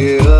Yeah.